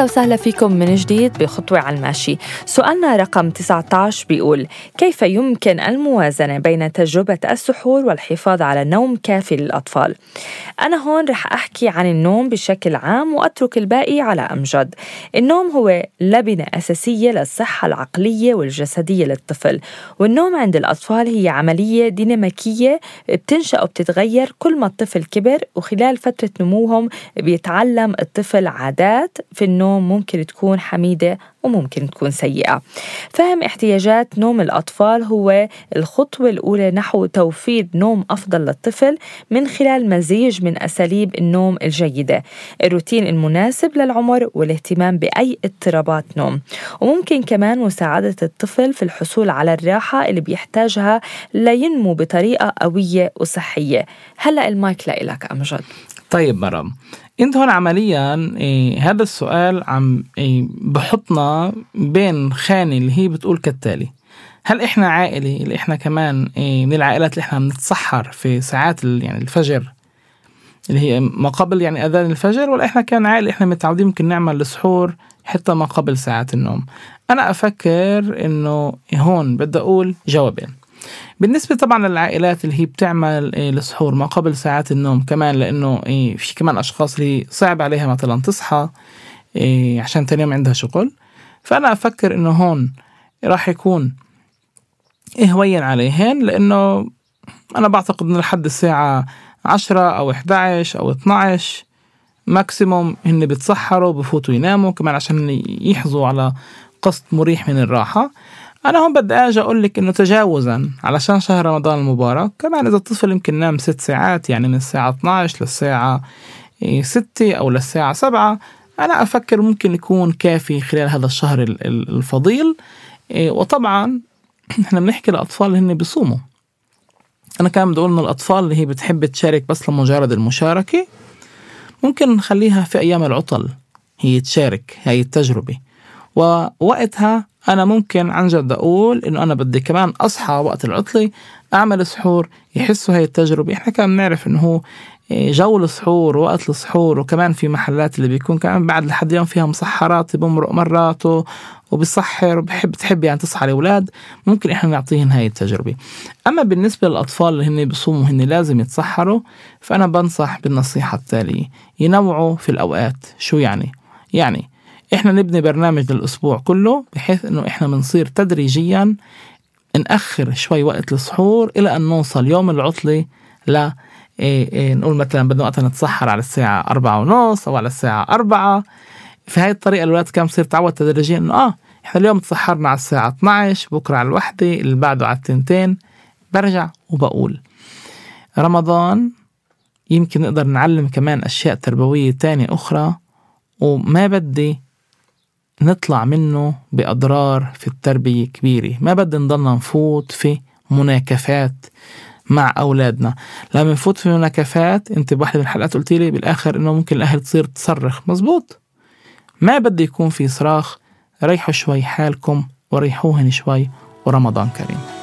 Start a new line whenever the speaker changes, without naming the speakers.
أهلا وسهلا فيكم من جديد بخطوة على الماشي سؤالنا رقم 19 بيقول كيف يمكن الموازنة بين تجربة السحور والحفاظ على نوم كافي للأطفال؟ أنا هون رح أحكي عن النوم بشكل عام وأترك الباقي على أمجد. النوم هو لبنة أساسية للصحة العقلية والجسدية للطفل والنوم عند الأطفال هي عملية ديناميكية بتنشأ وبتتغير كل ما الطفل كبر وخلال فترة نموهم بيتعلم الطفل عادات في النوم النوم ممكن تكون حميدة وممكن تكون سيئة. فهم احتياجات نوم الأطفال هو الخطوة الأولى نحو توفير نوم أفضل للطفل من خلال مزيج من أساليب النوم الجيدة. الروتين المناسب للعمر والاهتمام بأي اضطرابات نوم. وممكن كمان مساعدة الطفل في الحصول على الراحة اللي بيحتاجها لينمو بطريقة قوية وصحية. هلأ المايك لإلك أمجد.
طيب مرام. انت هون عمليا إيه هذا السؤال عم إيه بحطنا بين خانة اللي هي بتقول كالتالي. هل إحنا عائلة؟ اللي إحنا كمان إيه من العائلات اللي إحنا بنتسحر في ساعات يعني الفجر اللي هي ما قبل يعني أذان الفجر ولا إحنا كان عائلة؟ إحنا متعودين ممكن نعمل السحور حتى ما قبل ساعات النوم. أنا أفكر إنه هون بدي أقول جوابين. بالنسبة طبعا للعائلات اللي هي بتعمل إيه السحور ما قبل ساعات النوم كمان لأنه إيه في كمان أشخاص اللي صعب عليها مثلا تصحى إيه عشان تاني يوم عندها شغل. فأنا أفكر إنه هون راح يكون هوين عليهن لأنه أنا بعتقد إنه لحد الساعة عشرة أو 11 أو 12 ماكسيموم هن بيتسحروا بفوتوا يناموا كمان عشان يحظوا على قسط مريح من الراحة. أنا هون بدي أجي أقول لك إنه تجاوزا علشان شهر رمضان المبارك كمان إذا الطفل يمكن نام ست ساعات يعني من الساعة 12 للساعة 6 أو للساعة 7 أنا أفكر ممكن يكون كافي خلال هذا الشهر الفضيل. إيه، وطبعا إحنا بنحكي لأطفال اللي هن بيصوموا. أنا كمان بدي أقول إنه الأطفال اللي هي بتحب تشارك بس لمجرد المشاركة ممكن نخليها في أيام العطل هي تشارك هاي التجربة. ووقتها أنا ممكن عن جد أقول إنه أنا بدي كمان أصحى وقت العطلة أعمل سحور يحسوا هاي التجربة. إحنا كمان بنعرف إنه هو إيه، جو السحور ووقت السحور وكمان في محلات اللي بيكون كمان بعد لحد يوم فيها مسحرات بمرق مرات وبيسحر وبحب تحب يعني تصحى الأولاد. ممكن إحنا نعطيهم هاي التجربة. أما بالنسبة للأطفال اللي هن بيصوموا هن لازم يتسحروا فأنا بنصح بالنصيحة التالية ينوعوا في الأوقات. شو يعني؟ يعني إحنا نبني برنامج للأسبوع كله بحيث إنه إحنا بنصير تدريجيا نأخر شوي وقت السحور إلى أن نوصل يوم العطلة ل إيه إيه نقول مثلا بدنا وقتها نتسحر على الساعة أربعة ونص أو على الساعة أربعة. في هاي الطريقة الولاد كان بصير تعود تدريجيا إنه آه إحنا اليوم تسحرنا على الساعة 12 بكرة على الوحدة اللي بعده على التنتين. برجع وبقول. رمضان يمكن نقدر نعلم كمان أشياء تربوية تانية أخرى وما بدي نطلع منه بأضرار في التربية كبيرة. ما بدنا نضلنا نفوت في مناكفات مع أولادنا. لما نفوت في مناكفات أنت بواحدة من الحلقات قلت لي بالآخر إنه ممكن الأهل تصير تصرخ. مزبوط. ما بدي يكون في صراخ. ريحوا شوي حالكم وريحوهن شوي ورمضان كريم.